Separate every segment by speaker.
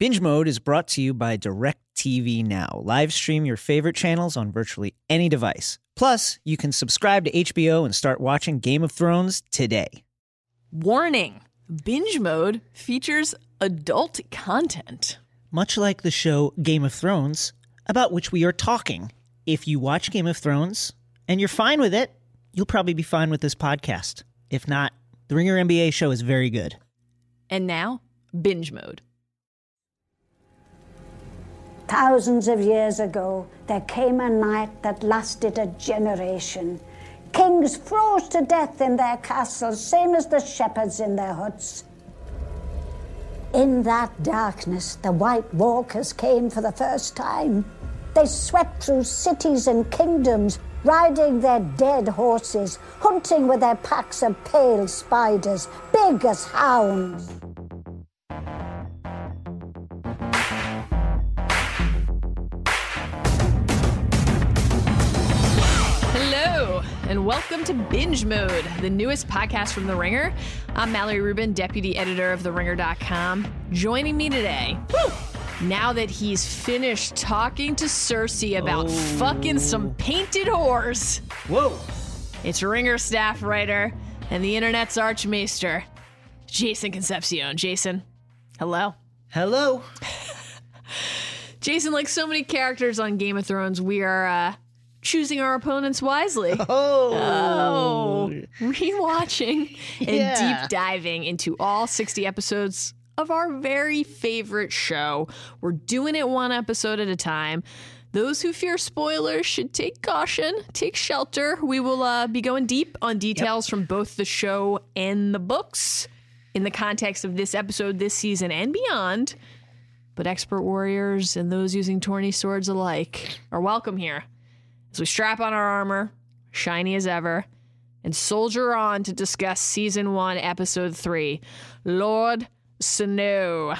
Speaker 1: Binge Mode is brought to you by DirecTV Now. Live stream your favorite channels on virtually any device. Plus, you can subscribe to HBO and start watching Game of Thrones today.
Speaker 2: Warning Binge Mode features adult content.
Speaker 1: Much like the show Game of Thrones, about which we are talking. If you watch Game of Thrones and you're fine with it, you'll probably be fine with this podcast. If not, the Ringer NBA show is very good.
Speaker 2: And now, Binge Mode.
Speaker 3: Thousands of years ago, there came a night that lasted a generation. Kings froze to death in their castles, same as the shepherds in their huts. In that darkness, the White Walkers came for the first time. They swept through cities and kingdoms, riding their dead horses, hunting with their packs of pale spiders, big as hounds.
Speaker 2: And welcome to Binge Mode, the newest podcast from The Ringer. I'm Mallory Rubin, deputy editor of TheRinger.com. Joining me today, now that he's finished talking to Cersei about fucking some painted whores,
Speaker 1: Whoa!
Speaker 2: it's Ringer staff writer and the internet's archmaester, Jason Concepcion. Jason, hello.
Speaker 1: Hello.
Speaker 2: Jason, like so many characters on Game of Thrones, we are uh, choosing our opponents wisely.
Speaker 1: Oh.
Speaker 2: Oh, rewatching and
Speaker 1: Yeah.
Speaker 2: deep diving into all 60 episodes of our very favorite show. We're doing it one episode at a time. Those who fear spoilers should take caution, take shelter. We will uh, be going deep on details from both the show and the books in the context of this episode, this season, and beyond. But expert warriors and those using tourney swords alike are welcome here as we strap on our armor, shiny as ever, and soldier on to discuss season one, episode three Lord Snow.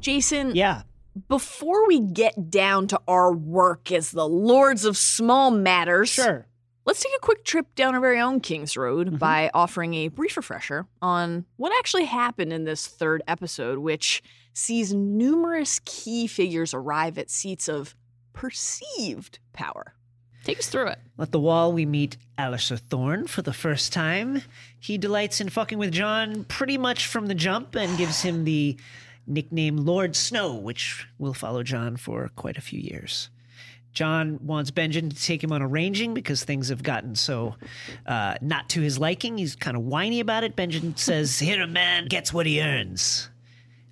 Speaker 2: Jason,
Speaker 1: Yeah.
Speaker 2: before we get down to our work as the lords of small matters,
Speaker 1: Sure.
Speaker 2: Let's take a quick trip down our very own King's Road mm-hmm. by offering a brief refresher on what actually happened in this third episode, which sees numerous key figures arrive at seats of perceived power. Take us through it.
Speaker 1: At the wall, we meet Alliser Thorne for the first time. He delights in fucking with Jon pretty much from the jump and gives him the nickname Lord Snow, which will follow Jon for quite a few years. Jon wants Benjen to take him on a ranging because things have gotten so uh, not to his liking. He's kind of whiny about it. Benjen says, Here a man gets what he earns.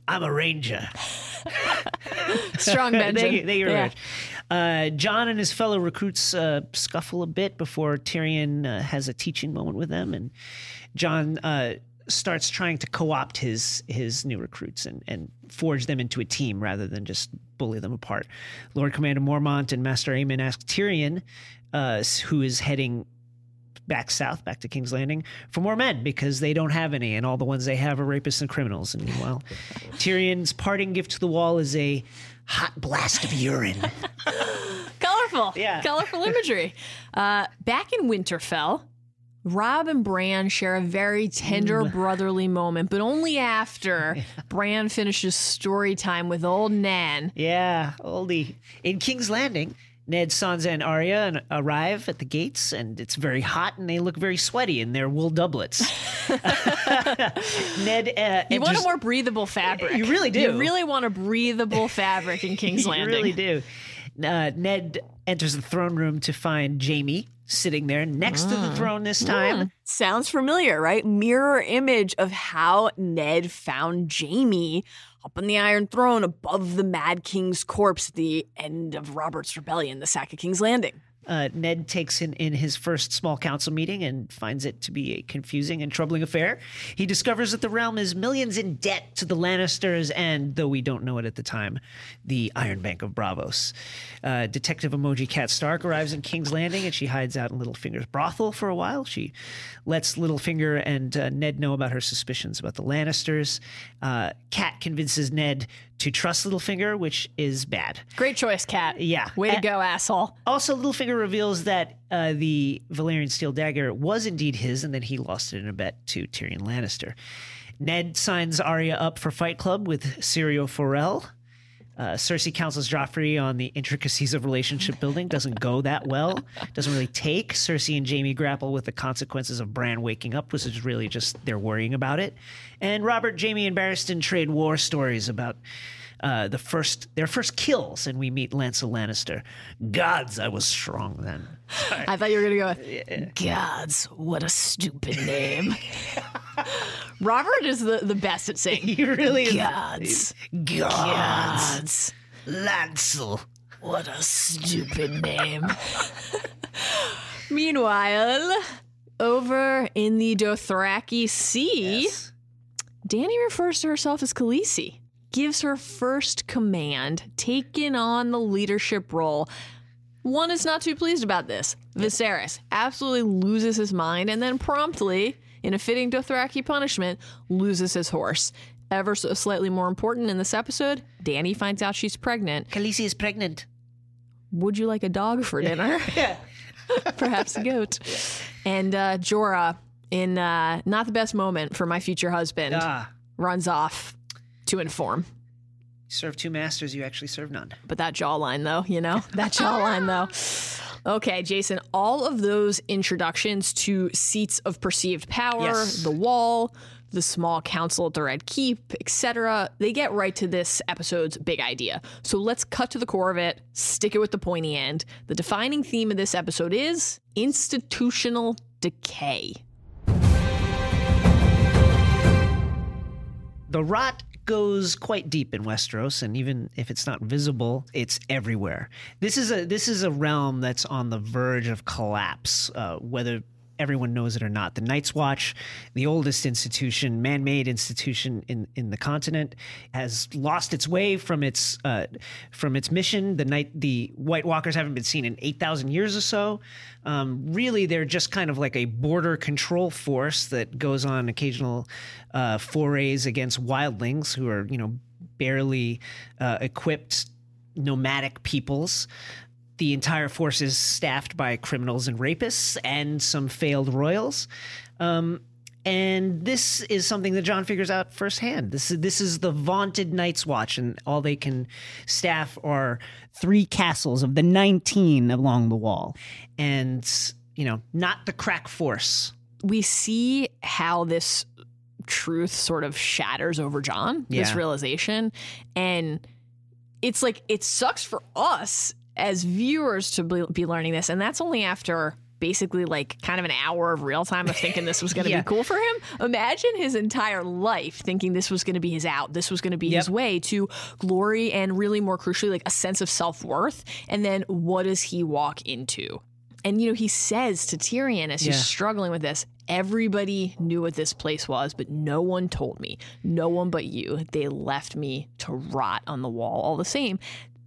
Speaker 1: I'm a ranger.
Speaker 2: Strong Benjen.
Speaker 1: you very much. Uh, Jon and his fellow recruits uh, scuffle a bit before Tyrion uh, has a teaching moment with them, and Jon uh, starts trying to co-opt his his new recruits and and forge them into a team rather than just bully them apart. Lord Commander Mormont and Master Aemon ask Tyrion, uh, who is heading back south, back to King's Landing, for more men because they don't have any, and all the ones they have are rapists and criminals. And meanwhile, Tyrion's parting gift to the wall is a hot blast of urine.
Speaker 2: Colorful.
Speaker 1: Yeah.
Speaker 2: Colorful imagery. Uh, back in Winterfell, Robb and Bran share a very tender brotherly moment, but only after Bran finishes story time with old Nan.
Speaker 1: yeah, oldie. In King's Landing, Ned, Sansa, and Arya arrive at the gates, and it's very hot, and they look very sweaty in their wool doublets. Ned, uh,
Speaker 2: You want a more breathable fabric.
Speaker 1: You really do.
Speaker 2: You really want a breathable fabric in King's Landing.
Speaker 1: you really do. Uh, Ned enters the throne room to find Jaime sitting there next to
Speaker 2: Mm.
Speaker 1: the throne this time.
Speaker 2: Sounds familiar, right? Mirror image of how Ned found Jaime up on the Iron Throne above the Mad King's corpse at the end of Robert's Rebellion, the sack of King's Landing.
Speaker 1: Uh, Ned takes in, in his first small council meeting and finds it to be a confusing and troubling affair. He discovers that the realm is millions in debt to the Lannisters and, though we don't know it at the time, the Iron Bank of Braavos. Uh, Detective Emoji Cat Stark arrives in King's Landing and she hides out in Littlefinger's brothel for a while. She lets Littlefinger and uh, Ned know about her suspicions about the Lannisters. Uh, Cat convinces Ned to trust Littlefinger, which is bad.
Speaker 2: Great choice, Cat.
Speaker 1: Yeah.
Speaker 2: Way to go, asshole.
Speaker 1: Also, Littlefinger reveals that uh, the Valyrian steel dagger was indeed his, and that he lost it in a bet to Tyrion Lannister. Ned signs Arya up for Fight Club with Syrio Forel. Uh, Cersei counsels Joffrey on the intricacies of relationship building. Doesn't go that well. Doesn't really take. Cersei and Jaime grapple with the consequences of Bran waking up, which is really just they're worrying about it. And Robert, Jaime, and Barristan trade war stories about uh, the first their first kills, and we meet Lancel Lannister. Gods, I was strong then.
Speaker 2: I thought you were gonna go. With, Gods, what a stupid name. Robert is the, the best at saying
Speaker 1: He really is.
Speaker 2: gods.
Speaker 1: Gods,
Speaker 2: Gods.
Speaker 1: Lancel.
Speaker 2: What a stupid name. Meanwhile, over in the Dothraki Sea,
Speaker 1: Yes.
Speaker 2: Dany refers to herself as Khaleesi, gives her first command, taking on the leadership role. One is not too pleased about this. Viserys absolutely loses his mind and then promptly, in a fitting Dothraki punishment, loses his horse. Ever so slightly more important in this episode, Dany finds out she's pregnant.
Speaker 1: Khaleesi is pregnant.
Speaker 2: Would you like a dog for dinner?
Speaker 1: Yeah.
Speaker 2: Perhaps a goat. And uh, Jorah, in uh, not the best moment for my future husband,
Speaker 1: Ah,
Speaker 2: runs off to inform.
Speaker 1: serve two masters, you actually serve none.
Speaker 2: But that jawline, though, you know, that jawline, though. Okay, Jason, all of those introductions to seats of perceived power,
Speaker 1: Yes.
Speaker 2: the wall, the small council at the Red Keep, etc., they get right to this episode's big idea. So let's cut to the core of it, stick it with the pointy end. The defining theme of this episode is institutional decay.
Speaker 1: The rot goes quite deep in Westeros, and even if it's not visible, it's everywhere. This is a this is a realm that's on the verge of collapse, uh, whether everyone knows it or not. The Night's Watch, the oldest institution, man-made institution in in the continent, has lost its way from its uh, from its mission. The night the White Walkers haven't been seen in eight thousand years or so. Um, really, they're just kind of like a border control force that goes on occasional uh, forays against wildlings who are, you know, barely uh, equipped nomadic peoples. The entire force is staffed by criminals and rapists and some failed royals. Um, and this is something that Jon figures out firsthand. This is this is the vaunted Night's Watch, and all they can staff are three castles of the nineteen along the wall, and you know, not the crack force.
Speaker 2: we see how this truth sort of shatters over Jon, this realization. And it's like, it sucks for us as viewers to be, learning this. And that's only after basically like kind of an hour of real time of thinking this was going to
Speaker 1: Yeah.
Speaker 2: be cool for him. Imagine his entire life thinking this was going to be his out, this was going to be his way to glory and really more crucially, like a sense of self worth. And then what does he walk into? And you know, he says to Tyrion as he's struggling with this, everybody knew what this place was, but no one told me. No one but you. They left me to rot on the wall all the same.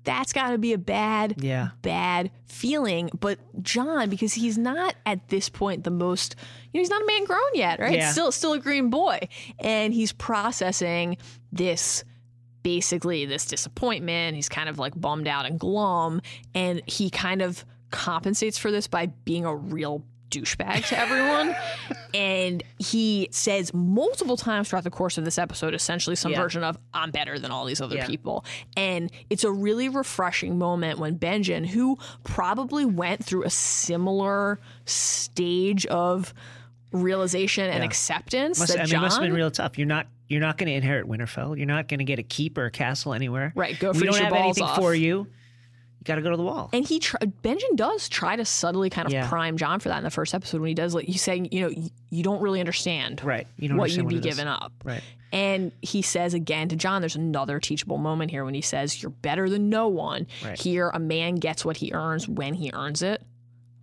Speaker 2: That's got to be a bad,
Speaker 1: Yeah.
Speaker 2: bad feeling. But Jon, because he's not at this point the most, you know, he's not a man grown yet, right?
Speaker 1: Yeah.
Speaker 2: Still, still a green boy, and he's processing this basically this disappointment. He's kind of like bummed out and glum, and he kind of compensates for this by being a real douchebag to everyone. and he says multiple times throughout the course of this episode, essentially some
Speaker 1: Yeah.
Speaker 2: version of "I'm better than all these other
Speaker 1: Yeah.
Speaker 2: people." And it's a really refreshing moment when Benjen, who probably went through a similar stage of realization and acceptance
Speaker 1: Must,
Speaker 2: that
Speaker 1: I mean,
Speaker 2: Jon
Speaker 1: it must have been real tough. You're not you're not going to inherit Winterfell. You're not going to get a keep or a castle anywhere.
Speaker 2: Right, go
Speaker 1: we don't have anything
Speaker 2: off.
Speaker 1: for you. You got to go to the wall.
Speaker 2: And he, tr- Benjen does try to subtly kind of
Speaker 1: Yeah.
Speaker 2: prime Jon for that in the first episode when he does like he's saying, you know, y- you don't really understand
Speaker 1: Right. You don't
Speaker 2: what
Speaker 1: understand
Speaker 2: you'd be
Speaker 1: it is.
Speaker 2: giving up.
Speaker 1: Right.
Speaker 2: And he says again to Jon, there's another teachable moment here when he says, You're better than no one.
Speaker 1: Right.
Speaker 2: Here, a man gets what he earns when he earns it.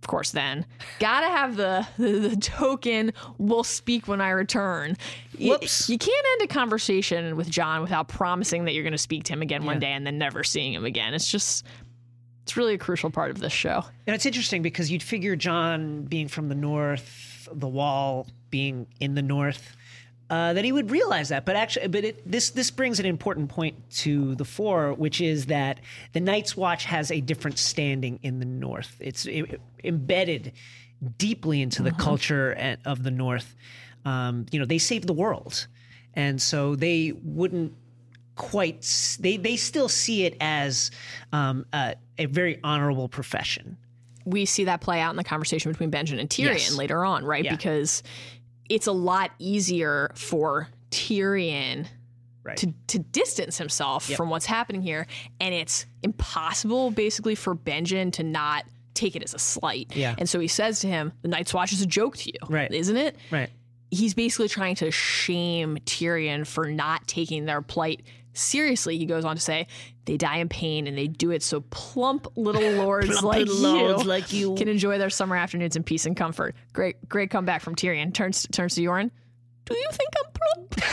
Speaker 2: Of course, then, gotta have the, the, the token, we'll speak when I return.
Speaker 1: Whoops.
Speaker 2: You, can't end a conversation with Jon without promising that you're going to speak to him again one day and then never seeing him again. It's just, it's really a crucial part of this show.
Speaker 1: And it's interesting because you'd figure Jon being from the north, the wall being in the north, uh, that he would realize that. But actually, but it, this this brings an important point to the fore, which is that the Night's Watch has a different standing in the north. It's i embedded deeply into the culture and, of the north. Um, you know, they saved the world. and so they wouldn't quite. They they still see it as um, a, a very honorable profession.
Speaker 2: we see that play out in the conversation between Benjen and Tyrion
Speaker 1: Yes.
Speaker 2: later on, right?
Speaker 1: Yeah.
Speaker 2: Because it's a lot easier for Tyrion
Speaker 1: Right.
Speaker 2: to to distance himself
Speaker 1: Yep.
Speaker 2: from what's happening here, and it's impossible basically for Benjen to not take it as a slight.
Speaker 1: Yeah.
Speaker 2: And so he says to him, "The Night's Watch is a joke to you,
Speaker 1: Right.
Speaker 2: Isn't it?"
Speaker 1: right.
Speaker 2: he's basically trying to shame Tyrion for not taking their plight seriously. He goes on to say, they die in pain and they do it so plump little lords
Speaker 1: Plump
Speaker 2: like,
Speaker 1: lords
Speaker 2: you
Speaker 1: like you.
Speaker 2: can enjoy their summer afternoons in peace and comfort. Great, great comeback from Tyrion. Turns turns to Yoren. Do you think I'm plump?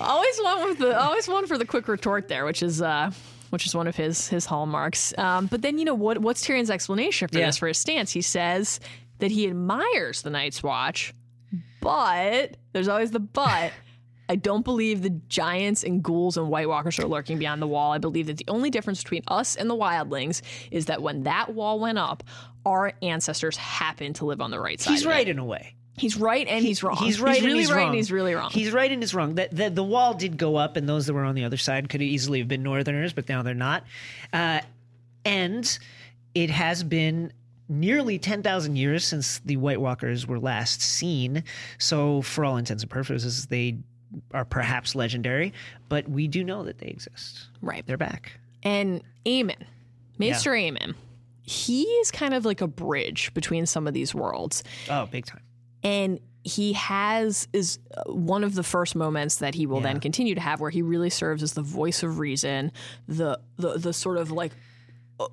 Speaker 2: always one with the always one for the quick retort there, which is uh which is one of his his hallmarks. Um, but then you know what what's Tyrion's explanation for
Speaker 1: Yeah.
Speaker 2: this for his stance? He says that he admires the Night's Watch, but there's always the but. I don't believe the giants and ghouls and White Walkers are lurking beyond the wall. I believe that the only difference between us and the wildlings is that when that wall went up, our ancestors happened to live on the right side.
Speaker 1: He's
Speaker 2: of it.
Speaker 1: right in a way.
Speaker 2: He's right and he's wrong.
Speaker 1: He's right.
Speaker 2: He's
Speaker 1: and he's
Speaker 2: right
Speaker 1: wrong.
Speaker 2: and he's really wrong.
Speaker 1: He's right and he's wrong. That the, the wall did go up, and those that were on the other side could easily have been Northerners, but now they're not. Uh, and it has been nearly 10,000 years since the White Walkers were last seen. So, for all intents and purposes, they are perhaps legendary, but we do know that they exist.
Speaker 2: right.
Speaker 1: They're back.
Speaker 2: And Aemon, Maester Aemon, he is kind of like a bridge between some of these worlds.
Speaker 1: Oh, big time.
Speaker 2: and he has is uh, one of the first moments that he will then continue to have where he really serves as the voice of reason the the the sort of like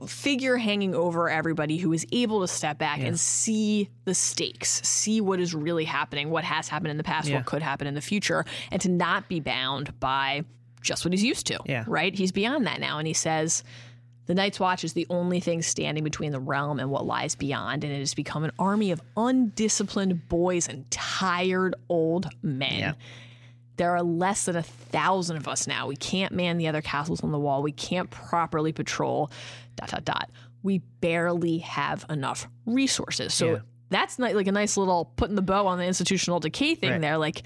Speaker 2: figure hanging over everybody who is able to step back and see the stakes see what is really happening what has happened in the past
Speaker 1: Yeah.
Speaker 2: what could happen in the future and to not be bound by just what he's used to
Speaker 1: Yeah.
Speaker 2: right he's beyond that now and he says the Night's Watch is the only thing standing between the realm and what lies beyond, and it has become an army of undisciplined boys and tired old men.
Speaker 1: Yeah.
Speaker 2: There are less than a thousand of us now. We can't man the other castles on the wall. We can't properly patrol. Dot dot dot. We barely have enough resources. So
Speaker 1: Yeah.
Speaker 2: that's not like a nice little putting the bow on the institutional decay thing
Speaker 1: Right.
Speaker 2: there. Like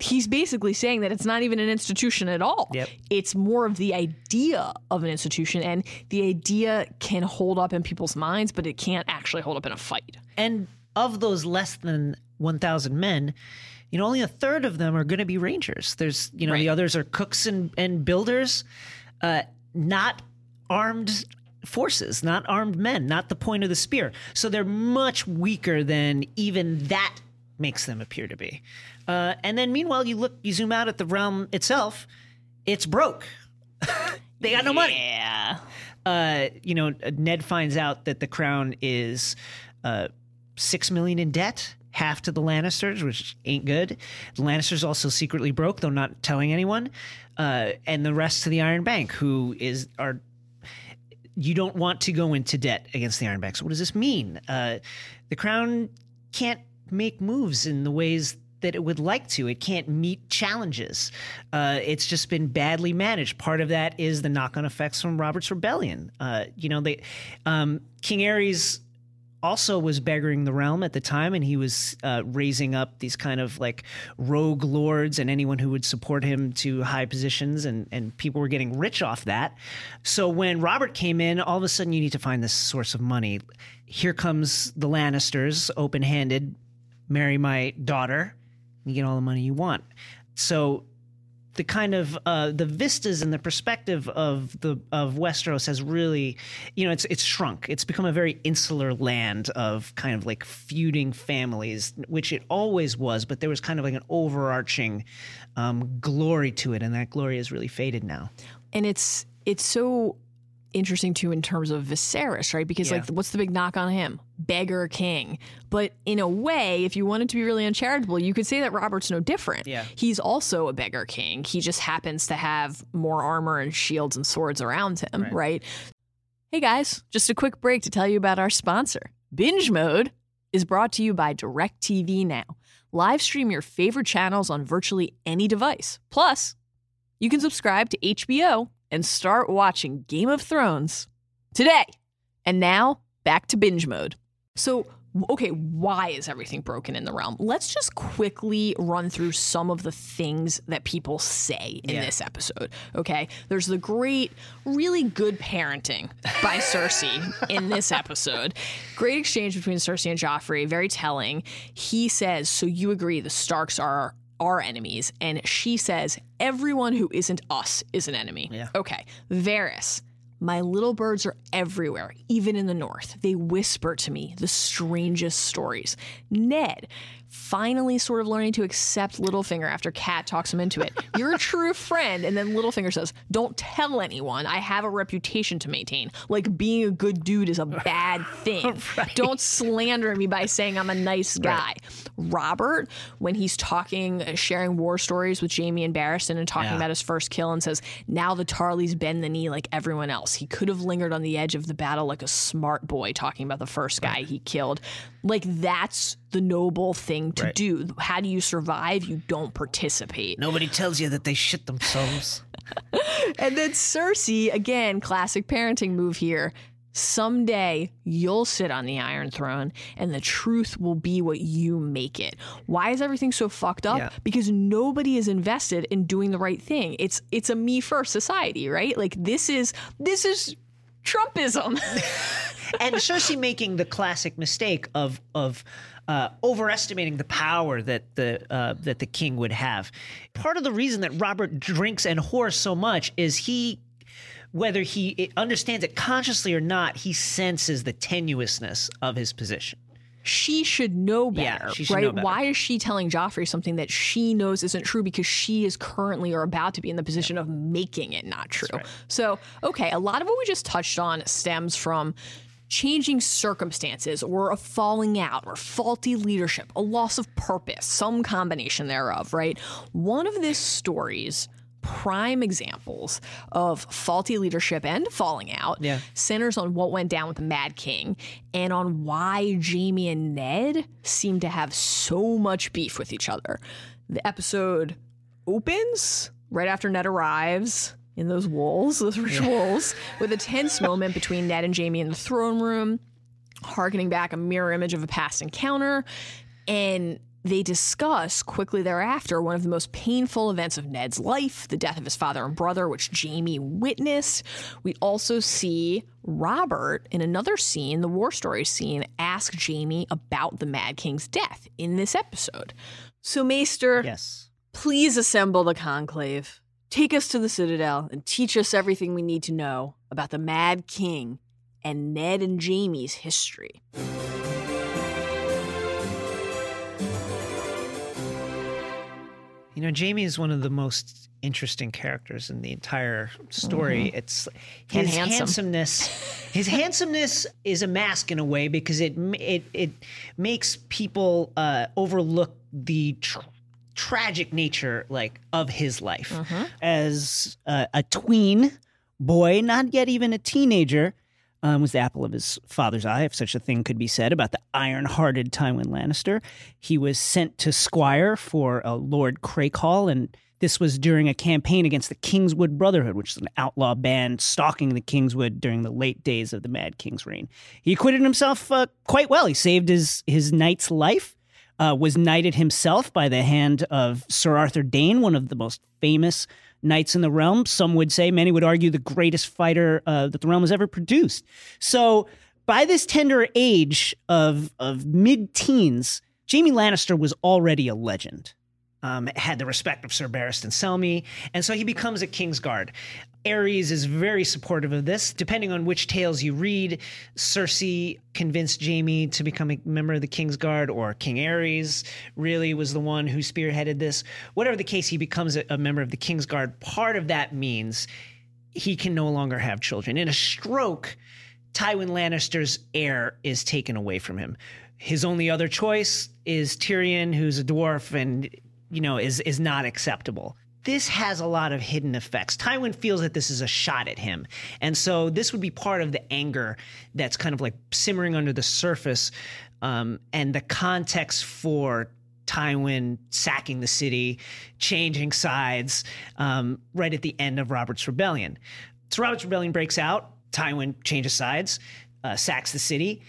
Speaker 2: he's basically saying that it's not even an institution at all.
Speaker 1: Yep.
Speaker 2: It's more of the idea of an institution, and the idea can hold up in people's minds, but it can't actually hold up in a fight.
Speaker 1: And of those less than 1,000 men, you know, only a third of them are going to be rangers. There's, you know, the others are cooks and, and builders, uh, not armed forces, not armed men, not the point of the spear. So they're much weaker than even that makes them appear to be. Uh, and then meanwhile, you look, you zoom out at the realm itself, it's broke. they got no money
Speaker 2: Yeah.
Speaker 1: uh, you know, Ned finds out that the crown is uh, six million in debt, half to the Lannisters, which ain't good. The Lannisters also secretly broke, though not telling anyone, uh, and the rest to the Iron Bank, who is are. You don't want to go into debt against the Iron Bank. So what does this mean? Uh, the crown can't make moves in the ways that it would like to. It can't meet challenges. Uh, it's just been badly managed. Part of that is the knock-on effects from Robert's rebellion. Uh, you know, they um, King Aerys also was beggaring the realm at the time, and he was uh, raising up these kind of like rogue lords and anyone who would support him to high positions, and and people were getting rich off that. So when Robert came in, all of a sudden you need to find this source of money. Here comes the Lannisters, open-handed. Marry my daughter, you get all the money you want. So the kind of uh, the vistas and the perspective of the of Westeros has really, you know, it's it's shrunk. It's become a very insular land of kind of like feuding families, which it always was. But there was kind of like an overarching um, glory to it, and that glory has really faded now.
Speaker 2: And it's it's so interesting too in terms of Viserys, right? Because like what's the big knock on him? Beggar king. But in a way, if you wanted to be really uncharitable, you could say that Robert's no different.
Speaker 1: Yeah.
Speaker 2: He's also a beggar king. He just happens to have more armor and shields and swords around him, right? Hey guys, just a quick break to tell you about our sponsor. Binge Mode is brought to you by DirecTV Now. Live stream your favorite channels on virtually any device. Plus, you can subscribe to HBO and start watching Game of Thrones today. And now, back to binge mode. So, okay, why is everything broken in the realm? Let's just quickly run through some of the things that people say in
Speaker 4: Yeah.
Speaker 2: this episode. Okay. There's the great, really good parenting by Cersei in this episode. Great exchange between Cersei and Joffrey, very telling. He says, So you agree the Starks are our enemies? And she says, Everyone who isn't us is an enemy.
Speaker 4: Yeah.
Speaker 2: Okay. Varys. My little birds are everywhere, even in the north. They whisper to me the strangest stories. Ned, finally sort of learning to accept Littlefinger after Cat talks him into it. You're a true friend. And then Littlefinger says, Don't tell anyone. I have a reputation to maintain. Like being a good dude is a bad thing. Don't slander me by saying I'm a nice guy. Robert, when he's talking, uh, sharing war stories with Jaime and Barristan and talking
Speaker 4: Yeah.
Speaker 2: about his first kill and says, Now the Tarleys bend the knee like everyone else. He could have lingered on the edge of the battle like a smart boy talking about the first guy he killed. Like that's the noble thing to
Speaker 4: Right.
Speaker 2: do. How do you survive? You don't participate.
Speaker 4: Nobody tells you that they shit themselves.
Speaker 2: And then Cersei, again, classic parenting move here. Someday you'll sit on the Iron Throne and the truth will be what you make it. Why is everything so fucked up?
Speaker 4: Yeah.
Speaker 2: Because nobody is invested in doing the right thing. It's it's a me first society, right? Like this is this is Trumpism.
Speaker 4: and Cersei making the classic mistake of of uh, overestimating the power that the uh, that the king would have. Part of the reason that Robert drinks and whores so much is he, whether he understands it consciously or not, he senses the tenuousness of his position.
Speaker 2: she should know
Speaker 4: Yeah,
Speaker 2: better,
Speaker 4: she should
Speaker 2: right?
Speaker 4: know better.
Speaker 2: Why is she telling Joffrey something that she knows isn't true because she is currently or about to be in the position of making it not true? So, okay, a lot of what we just touched on stems from changing circumstances or a falling out or faulty leadership, a loss of purpose, some combination thereof, right? One of this story's prime examples of faulty leadership and falling out
Speaker 4: Yeah.
Speaker 2: centers on what went down with the Mad King and on why Jaime and Ned seem to have so much beef with each other. The episode opens right after Ned arrives in those walls, those rich wolves, with a tense moment between Ned and Jaime in the throne room, harkening back a mirror image of a past encounter. And they discuss quickly thereafter one of the most painful events of Ned's life, the death of his father and brother, which Jaime witnessed. We also see Robert in another scene, the war story scene, ask Jaime about the Mad King's death in this episode. So, Maester,
Speaker 4: Yes.
Speaker 5: Please assemble the conclave. Take us to the Citadel and teach us everything we need to know about the Mad King and Ned and Jaime's history.
Speaker 4: You know, Jaime is one of the most interesting characters in the entire story. It's his
Speaker 2: handsome.
Speaker 4: handsomeness. his handsomeness is a mask in a way because it it it makes people uh, overlook the tr- tragic nature like of his life.
Speaker 1: as uh, a tween boy, not yet even a teenager, um, was the apple of his father's eye, if such a thing could be said about the iron-hearted Tywin Lannister. He was sent to Squire for uh, Lord Crakehall, and this was during a campaign against the Kingswood Brotherhood, which is an outlaw band stalking the Kingswood during the late days of the Mad King's reign. He acquitted himself uh, quite well. He saved his his knight's life uh, was knighted himself by the hand of Sir Arthur Dayne, one of the most famous knights in the realm. Some would say, many would argue, the greatest fighter uh, that the realm has ever produced. So, by this tender age of of mid teens, Jaime Lannister was already a legend. Um, had the respect of Sir Barristan Selmy, and so he becomes a Kingsguard. Aerys is very supportive of this. Depending on which tales you read, Cersei convinced Jaime to become a member of the Kingsguard, or King Aerys really was the one who spearheaded this. Whatever the case, he becomes a, a member of the Kingsguard. Part of that means he can no longer have children. In a stroke, Tywin Lannister's heir is taken away from him. His only other choice is Tyrion, who's a dwarf and you know is is not acceptable. This has a lot of hidden effects. Tywin feels that this is a shot at him. And so this would be part of the anger that's kind of like simmering under the surface um, and the context for Tywin sacking the city, changing sides um, right at the end of Robert's Rebellion. So Robert's Rebellion breaks out. Tywin changes sides, uh, sacks the city,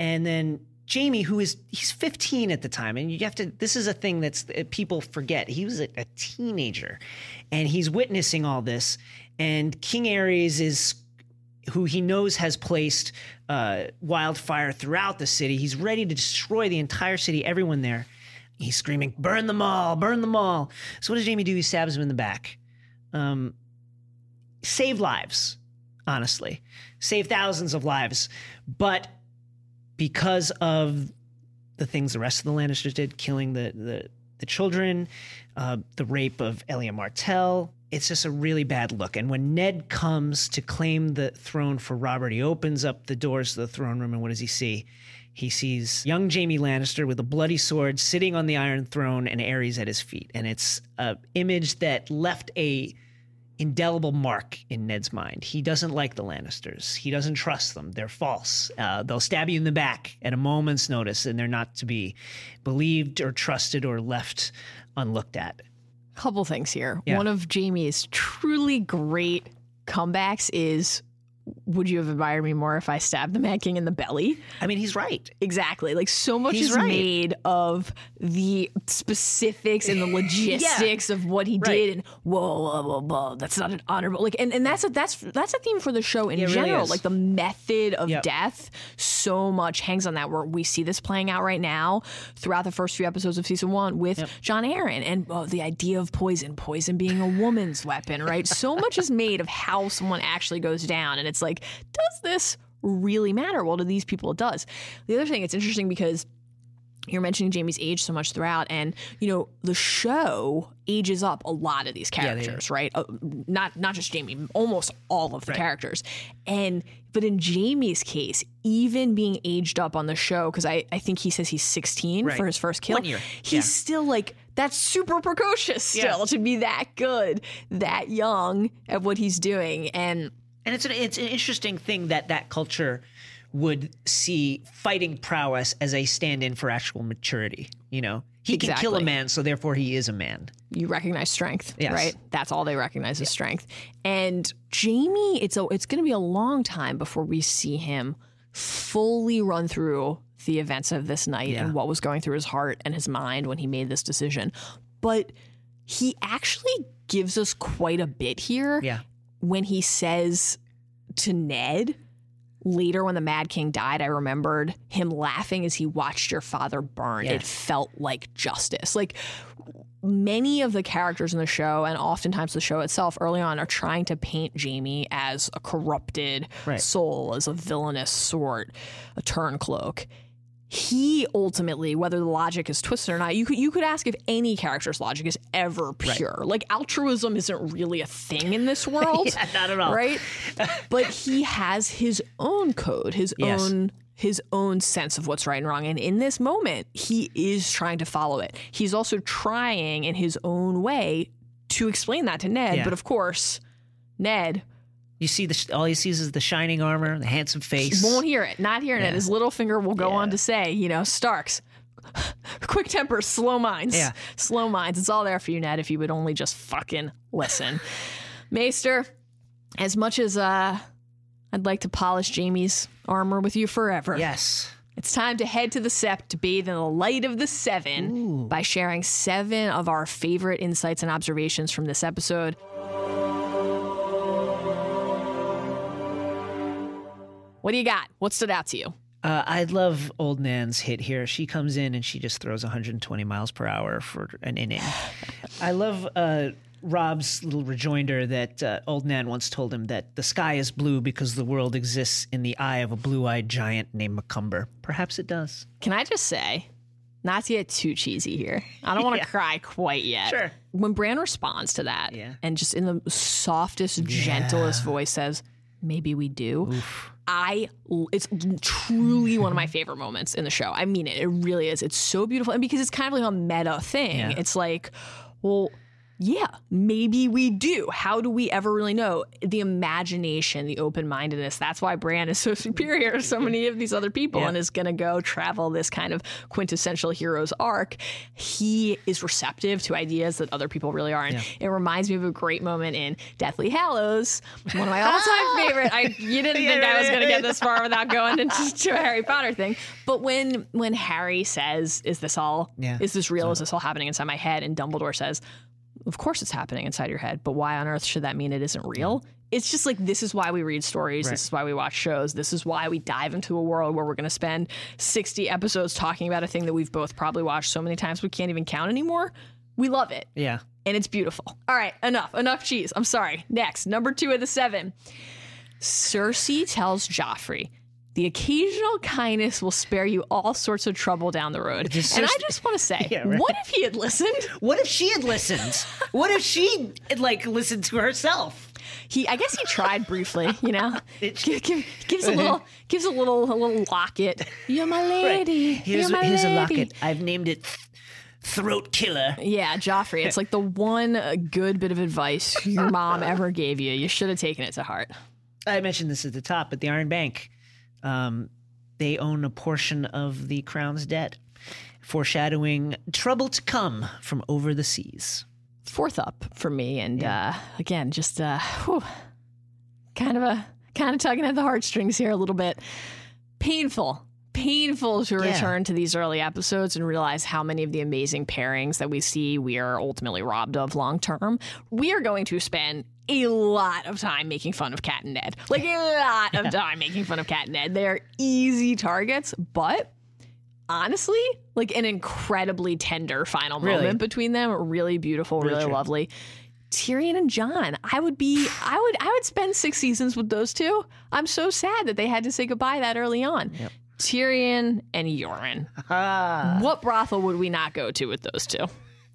Speaker 1: and then Jaime, who is he's 15 at the time, and you have to. This is a thing that's people forget. He was a, a teenager, and he's witnessing all this. And King Aerys is who he knows has placed uh, wildfire throughout the city. He's ready to destroy the entire city, everyone there. He's screaming, "Burn them all! Burn them all!" So what does Jaime do? He stabs him in the back. Um, save lives, honestly, save thousands of lives, but because of the things the rest of the Lannisters did, killing the the, the children, uh, the rape of Elia Martell. It's just a really bad look. And when Ned comes to claim the throne for Robert, he opens up the doors to the throne room, and what does he see? He sees young Jaime Lannister with a bloody sword sitting on the Iron Throne and Aerys at his feet. And it's an image that left a indelible mark in Ned's mind. He doesn't like the Lannisters. He doesn't trust them. They're false. Uh, they'll stab you in the back at a moment's notice, and they're not to be believed or trusted or left unlooked at.
Speaker 2: Couple things here.
Speaker 1: Yeah.
Speaker 2: One of Jaime's truly great comebacks is would you have admired me more if I stabbed the Mad King in the belly?
Speaker 1: I mean, he's right.
Speaker 2: Exactly. Like so much
Speaker 1: He's
Speaker 2: is
Speaker 1: right.
Speaker 2: made of the specifics and the logistics of what he
Speaker 1: Right.
Speaker 2: did and whoa, whoa, whoa, whoa, that's not an honorable like and, and that's a that's that's a theme for the show in
Speaker 1: Yeah, it really
Speaker 2: general.
Speaker 1: is.
Speaker 2: like the method of
Speaker 1: Yep.
Speaker 2: death so much hangs on that where we see this playing out right now throughout the first few episodes of season one with Jon Arryn and oh, the idea of poison, poison being a woman's weapon, right? So much is made of how someone actually goes down. And it's like, does this really matter? Well, to these people, it does. The other thing, it's interesting because you're mentioning Jaime's age so much throughout, and you know the show ages up a lot of these characters, right? Uh, not not just Jaime, almost all of the characters. And but in Jaime's case, even being aged up on the show, because I I think he says he's 16
Speaker 1: Right.
Speaker 2: for his first kill. He's
Speaker 1: Yeah.
Speaker 2: still like that's super precocious still
Speaker 1: Yeah.
Speaker 2: to be that good, that young at what he's doing, and
Speaker 1: And it's an it's an interesting thing that that culture would see fighting prowess as a stand-in for actual maturity. You know, he can kill a man, so therefore he is a man.
Speaker 2: you recognize strength,
Speaker 1: Yes.
Speaker 2: right? That's all they recognize is strength. And Jaime, it's a, it's going to be a long time before we see him fully run through the events of this night
Speaker 1: Yeah.
Speaker 2: and what was going through his heart and his mind when he made this decision. But he actually gives us quite a bit here
Speaker 1: Yeah.
Speaker 2: When he says to Ned later when the Mad King died, I remembered him laughing as he watched your father burn.
Speaker 1: Yeah.
Speaker 2: It felt like justice. Like many of the characters in the show and oftentimes the show itself early on are trying to paint Jaime as a corrupted
Speaker 1: Right.
Speaker 2: soul, as a villainous sort, a turncloak. He ultimately, whether the logic is twisted or not, you could you could ask if any character's logic is ever pure. Like altruism isn't really a thing in this world.
Speaker 1: Yeah, not at all.
Speaker 2: Right? but he has his own code, his
Speaker 1: Yes.
Speaker 2: own his own sense of what's right and wrong. And in this moment, he is trying to follow it. He's also trying in his own way to explain that to Ned.
Speaker 1: Yeah.
Speaker 2: But of course, Ned
Speaker 1: You see the all he sees is the shining armor, the handsome face.
Speaker 2: He won't hear it. Not hearing it. His Littlefinger will go on to say, you know, Starks. Quick temper, slow minds.
Speaker 1: Yeah.
Speaker 2: Slow minds. It's all there for you, Ned, if you would only just fucking listen. Maester, as much as uh I'd like to polish Jaime's armor with you forever.
Speaker 1: Yes.
Speaker 2: It's time to head to the Sept to bathe in the light of the seven by sharing seven of our favorite insights and observations from this episode. What do you got? What stood out to you?
Speaker 1: Uh, I love old Nan's hit here. She comes in and she just throws 120 miles per hour for an inning. I love uh, Robb's little rejoinder that uh, old Nan once told him that the sky is blue because the world exists in the eye of a blue-eyed giant named Macumber. Perhaps it does.
Speaker 2: Can I just say, not to get too cheesy here, I don't want to
Speaker 1: Yeah.
Speaker 2: cry quite yet.
Speaker 1: Sure.
Speaker 2: When Bran responds to that
Speaker 1: Yeah.
Speaker 2: and just in the softest, gentlest voice says, maybe we do. I it's truly one of my favorite moments in the show. I mean it. It really is. It's so beautiful. And because it's kind of like a meta thing.
Speaker 1: Yeah.
Speaker 2: It's like, well, Yeah, maybe we do. How do we ever really know? The imagination, the open mindedness. That's why Bran is so superior to so many of these other people
Speaker 1: Yeah.
Speaker 2: and is going to go travel this kind of quintessential hero's arc. He is receptive to ideas that other people really aren't. It reminds me of a great moment in Deathly Hallows, one of my all time favorite. I you didn't think I was going to get this far without going into to a Harry Potter thing, but when when Harry says, "Is this all?
Speaker 1: Yeah.
Speaker 2: Is this real? Is this all happening inside my head?" and Dumbledore says, of course it's happening inside your head, but why on earth should that mean it isn't real? It's just like this is why we read stories. This is why we watch shows. This is why we dive into a world where we're going to spend 60 episodes talking about a thing that we've both probably watched so many times we can't even count anymore. We love it
Speaker 1: Yeah.
Speaker 2: and it's beautiful. All right, enough, enough cheese. I'm sorry. Next, number two of the seven. Cersei tells Joffrey, the occasional kindness will spare you all sorts of trouble down the road.
Speaker 1: Does
Speaker 2: And I just want to say,
Speaker 1: Yeah, right.
Speaker 2: what if he had listened?
Speaker 1: What if she had listened? what if she had, like listened to herself?
Speaker 2: He, I guess he tried briefly, you know. Give- give- gives a little, gives a little, a little locket. You're my lady.
Speaker 1: Here's,
Speaker 2: You're my
Speaker 1: here's a
Speaker 2: lady.
Speaker 1: locket. I've named it Throat Killer.
Speaker 2: Yeah, Joffrey. It's like the one uh, good bit of advice your mom ever gave you. You should have taken it to heart.
Speaker 1: I mentioned this at the top, but the Iron Bank, um, they own a portion of the crown's debt, foreshadowing trouble to come from over the seas.
Speaker 2: fourth up for me and uh again just uh whew, kind of a kind of tugging at the heartstrings here a little bit painful painful to
Speaker 1: Yeah.
Speaker 2: return to these early episodes and realize how many of the amazing pairings that we see we are ultimately robbed of long term we are going to spend a lot of time making fun of cat and ned like a lot of time making fun of cat and ned they're easy targets but honestly like an incredibly tender final
Speaker 1: Really?
Speaker 2: moment between them really beautiful really,
Speaker 1: true.
Speaker 2: lovely Tyrion and Jon. I would be I would I would spend 6 seasons with those two. I'm so sad that they had to say goodbye that early on. Tyrion and Yoren.
Speaker 1: Ah,
Speaker 2: What brothel would we not go to with those two?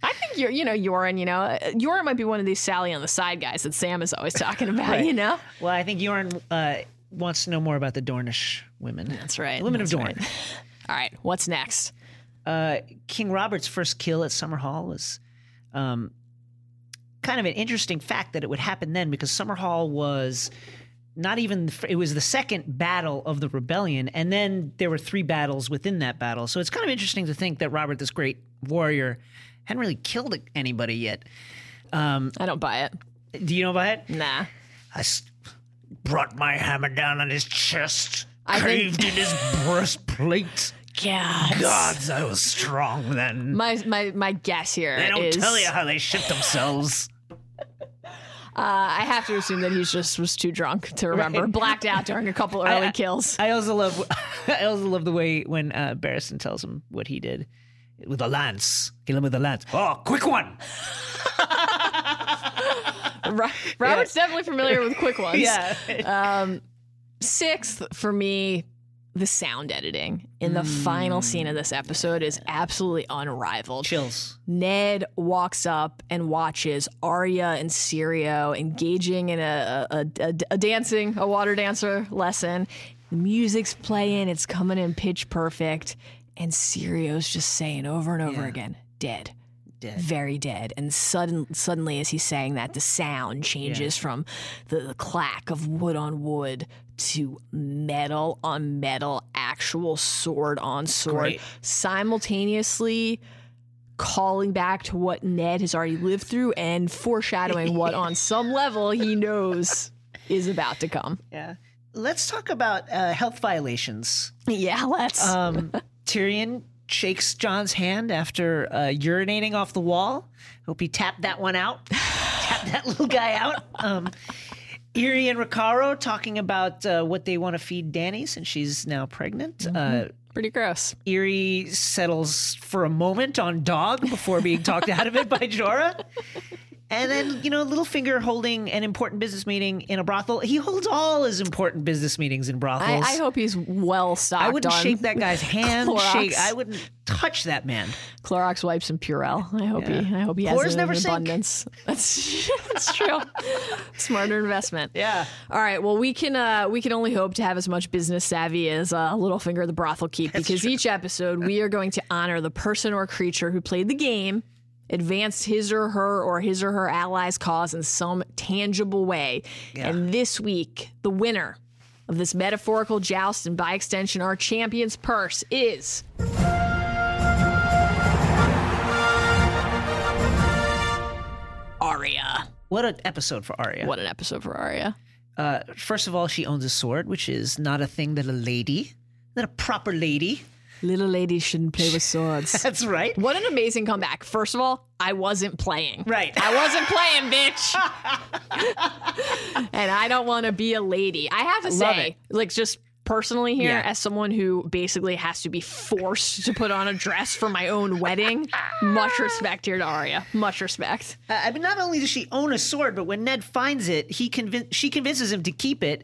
Speaker 2: I think you're, you know, Yoren, you know, uh, Yoren might be one of these Sally on the side guys that Sam is always talking about,
Speaker 1: Right.
Speaker 2: you know?
Speaker 1: well, I think Yoren uh, wants to know more about the Dornish women.
Speaker 2: That's right.
Speaker 1: The women of
Speaker 2: That's
Speaker 1: Dorne.
Speaker 2: right. All right, what's next?
Speaker 1: uh, King Robert's first kill at Summerhall was um, kind of an interesting fact that it would happen then because Summerhall was not even it was the second battle of the rebellion and then there were three battles within that battle so it's kind of interesting to think that robert this great warrior hadn't really killed anybody yet um,
Speaker 2: I don't buy it.
Speaker 1: do you know about it
Speaker 2: Nah.
Speaker 1: i s- brought my hammer down on his chest
Speaker 2: I think-
Speaker 1: in his breastplate
Speaker 2: God.
Speaker 1: gods i was strong then
Speaker 2: My my my guess here
Speaker 1: They don't
Speaker 2: is-
Speaker 1: tell you how they shit themselves.
Speaker 2: Uh, I have to assume that he just was too drunk to remember,
Speaker 1: Right.
Speaker 2: blacked out during a couple early
Speaker 1: I-
Speaker 2: kills.
Speaker 1: I also love, I also love the way when uh, Barristan tells him what he did with a lance. Kill him with a lance. Oh, quick one!
Speaker 2: Ro- Robert's definitely familiar with quick ones.
Speaker 1: Yeah.
Speaker 2: Um, sixth for me, the sound editing in the final mm. scene of this episode is absolutely unrivaled.
Speaker 1: Chills.
Speaker 2: Ned walks up and watches Arya and Syrio engaging in a, a, a, a dancing, a water dancer lesson. The music's playing, it's coming in pitch perfect, and Syrio's just saying over and over
Speaker 1: Yeah.
Speaker 2: again, dead.
Speaker 1: Dead.
Speaker 2: Very dead. And sudden, suddenly, as he's saying that, the sound changes from the, the clack of wood on wood to metal on metal, actual sword on sword,
Speaker 1: Great.
Speaker 2: simultaneously calling back to what Ned has already lived through and foreshadowing what, on some level, he knows is about to come.
Speaker 1: Yeah. Let's talk about uh, health violations.
Speaker 2: Yeah, let's.
Speaker 1: Um, Tyrion shakes Jon's hand after uh, urinating off the wall. Hope he tapped that one out. tapped that little guy out. Um, Irri and Rakharo talking about uh, what they want to feed Dany since she's now pregnant. Uh,
Speaker 2: Pretty gross.
Speaker 1: Irri settles for a moment on dog before being talked out of it by Jorah. And then, you know, Littlefinger holding an important business meeting in a brothel. He holds all his important business meetings in brothels.
Speaker 2: I hope he's well stocked
Speaker 1: I wouldn't shake that guy's hand.
Speaker 2: Clorox.
Speaker 1: Shake. I wouldn't touch that man.
Speaker 2: Clorox wipes and Purell. I hope
Speaker 1: Yeah.
Speaker 2: he. I hope he has it
Speaker 1: never
Speaker 2: in
Speaker 1: sink.
Speaker 2: abundance. That's that's true. Smarter investment.
Speaker 1: Yeah.
Speaker 2: All right. Well, we can uh, we can only hope to have as much business savvy as uh, Littlefinger the brothel keep because each episode we are going to honor the person or creature who played the game advanced his or her or his or her allies' cause in some tangible way. And this week, the winner of this metaphorical joust and by extension our champion's purse is Arya.
Speaker 1: What an episode for Arya.
Speaker 2: What an episode for Arya.
Speaker 1: Uh, first of all, she owns a sword, which is not a thing that a lady, not a proper lady.
Speaker 2: Little ladies shouldn't play with swords.
Speaker 1: That's right.
Speaker 2: What an amazing comeback. First of all, I wasn't playing.
Speaker 1: Right.
Speaker 2: I wasn't playing, bitch. and I don't want to be a lady. I have to
Speaker 1: Love
Speaker 2: say, like, just personally here,
Speaker 1: Yeah.
Speaker 2: as someone who basically has to be forced to put on a dress for my own wedding, much respect here to Arya. Much respect.
Speaker 1: Uh, I mean, not only does she own a sword, but when Ned finds it, he convin- she convinces him to keep it,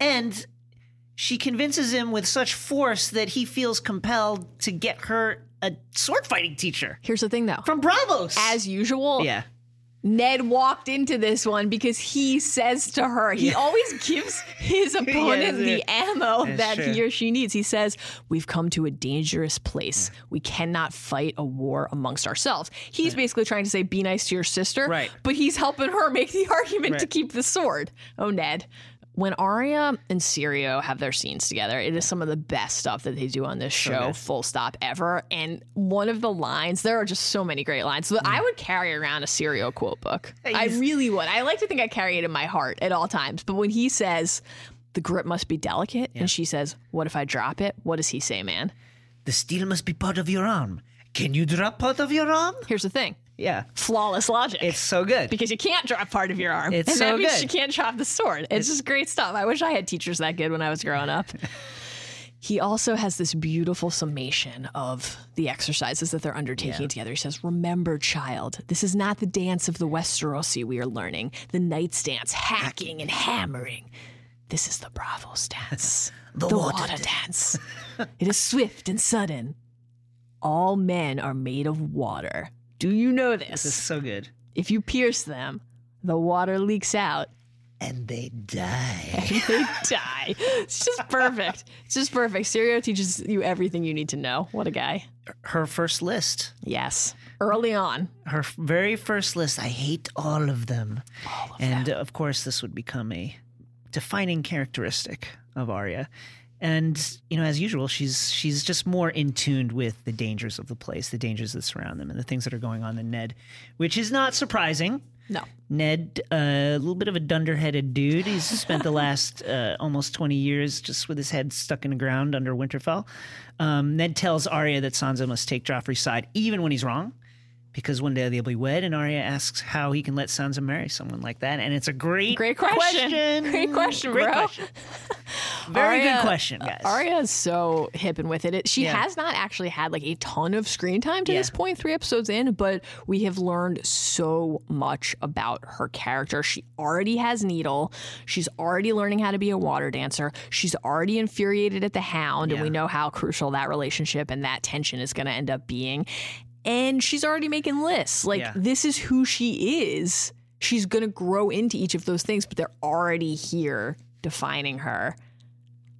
Speaker 1: and she convinces him with such force that he feels compelled to get her a sword fighting teacher
Speaker 2: Here's the thing, though.
Speaker 1: from Braavos.
Speaker 2: As usual,
Speaker 1: yeah,
Speaker 2: Ned walked into this one because he says to her, he always gives his opponent
Speaker 1: Yes,
Speaker 2: the ammo
Speaker 1: That's
Speaker 2: that
Speaker 1: true.
Speaker 2: he or she needs. He says, We've come to a dangerous place. We cannot fight a war amongst ourselves. He's basically trying to say, Be nice to your sister.
Speaker 1: Right.
Speaker 2: But he's helping her make the argument to keep the sword. Oh, Ned. When Arya and Syrio have their scenes together, it is some of the best stuff that they do on this show, full stop, ever. And one of the lines, there are just so many great lines. So I would carry around a Syrio quote book. I
Speaker 1: He's-
Speaker 2: really would. I like to think I carry it in my heart at all times. But when he says, the grip must be delicate, and she says, What if I drop it? What does he say, man?
Speaker 1: the steel must be part of your arm. Can you drop part of your arm?
Speaker 2: Here's the thing
Speaker 1: Yeah,
Speaker 2: flawless logic.
Speaker 1: it's so good.
Speaker 2: because you can't drop part of your arm.
Speaker 1: It's
Speaker 2: and
Speaker 1: so
Speaker 2: that means
Speaker 1: good.
Speaker 2: you can't drop the sword. It's, just great stuff. I wish I had teachers that good when I was growing up. he also has this beautiful summation of the exercises that they're undertaking together. He says, Remember, child, this is not the dance of the Westerosi we are learning, the knight's dance, hacking and hammering. This is the Braavos dance, the, water, dance. it is swift and sudden. All men are made of water. Do you know
Speaker 1: This This is so good.
Speaker 2: if you pierce them, the water leaks out
Speaker 1: And they die.
Speaker 2: and they die. It's just perfect. It's just perfect. Syrio teaches you everything you need to know. What a guy.
Speaker 1: Her first list,
Speaker 2: Yes. Early on.
Speaker 1: her very first list. I hate all of them. All of and uh, of course, this would become a defining characteristic of Arya. And you know, as usual, she's she's just more in tuned with the dangers of the place, the dangers that surround them, and the things that are going on than Ned, which is not surprising.
Speaker 2: No.
Speaker 1: Ned, uh, a little bit of a dunderheaded dude. He's spent the last uh, almost 20 years just with his head stuck in the ground under Winterfell. Um, Ned tells Arya that Sansa must take Joffrey's side, even when he's wrong, because one day they'll be wed. And Arya asks how he can let Sansa marry someone like that. And it's a great,
Speaker 2: Great question. Great question,
Speaker 1: Great
Speaker 2: bro.
Speaker 1: question. Very
Speaker 2: Arya-
Speaker 1: good question, uh, guys.
Speaker 2: Arya is so hip and with it. it. She
Speaker 1: Yeah.
Speaker 2: has not actually had like a ton of screen time to
Speaker 1: Yeah.
Speaker 2: this point, three episodes in, but we have learned so much about her character. She already has Needle. She's already learning how to be a water dancer. She's already infuriated at the Hound, and we know how crucial that relationship and that tension is going to end up being. And she's already making lists. Like,
Speaker 1: Yeah.
Speaker 2: this is who she is. She's going to grow into each of those things, but they're already here defining her.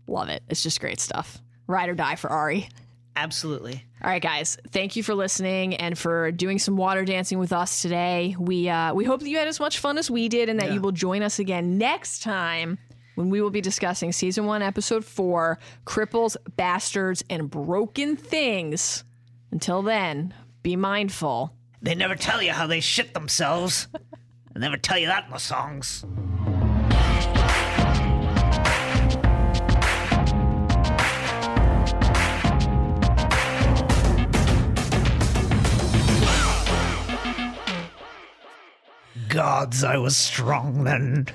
Speaker 2: Love it. It's just great stuff. Ride or die for Ari.
Speaker 1: Absolutely.
Speaker 2: All right, guys. Thank you for listening and for doing some water dancing with us today. We uh, we hope that you had as much fun as we did, and that you will join us again next time when we will be discussing season one, episode four: cripples, bastards, and broken things. Until then, be mindful.
Speaker 1: They never tell you how they shit themselves. they never tell you that in the songs. Gods, I was strong then.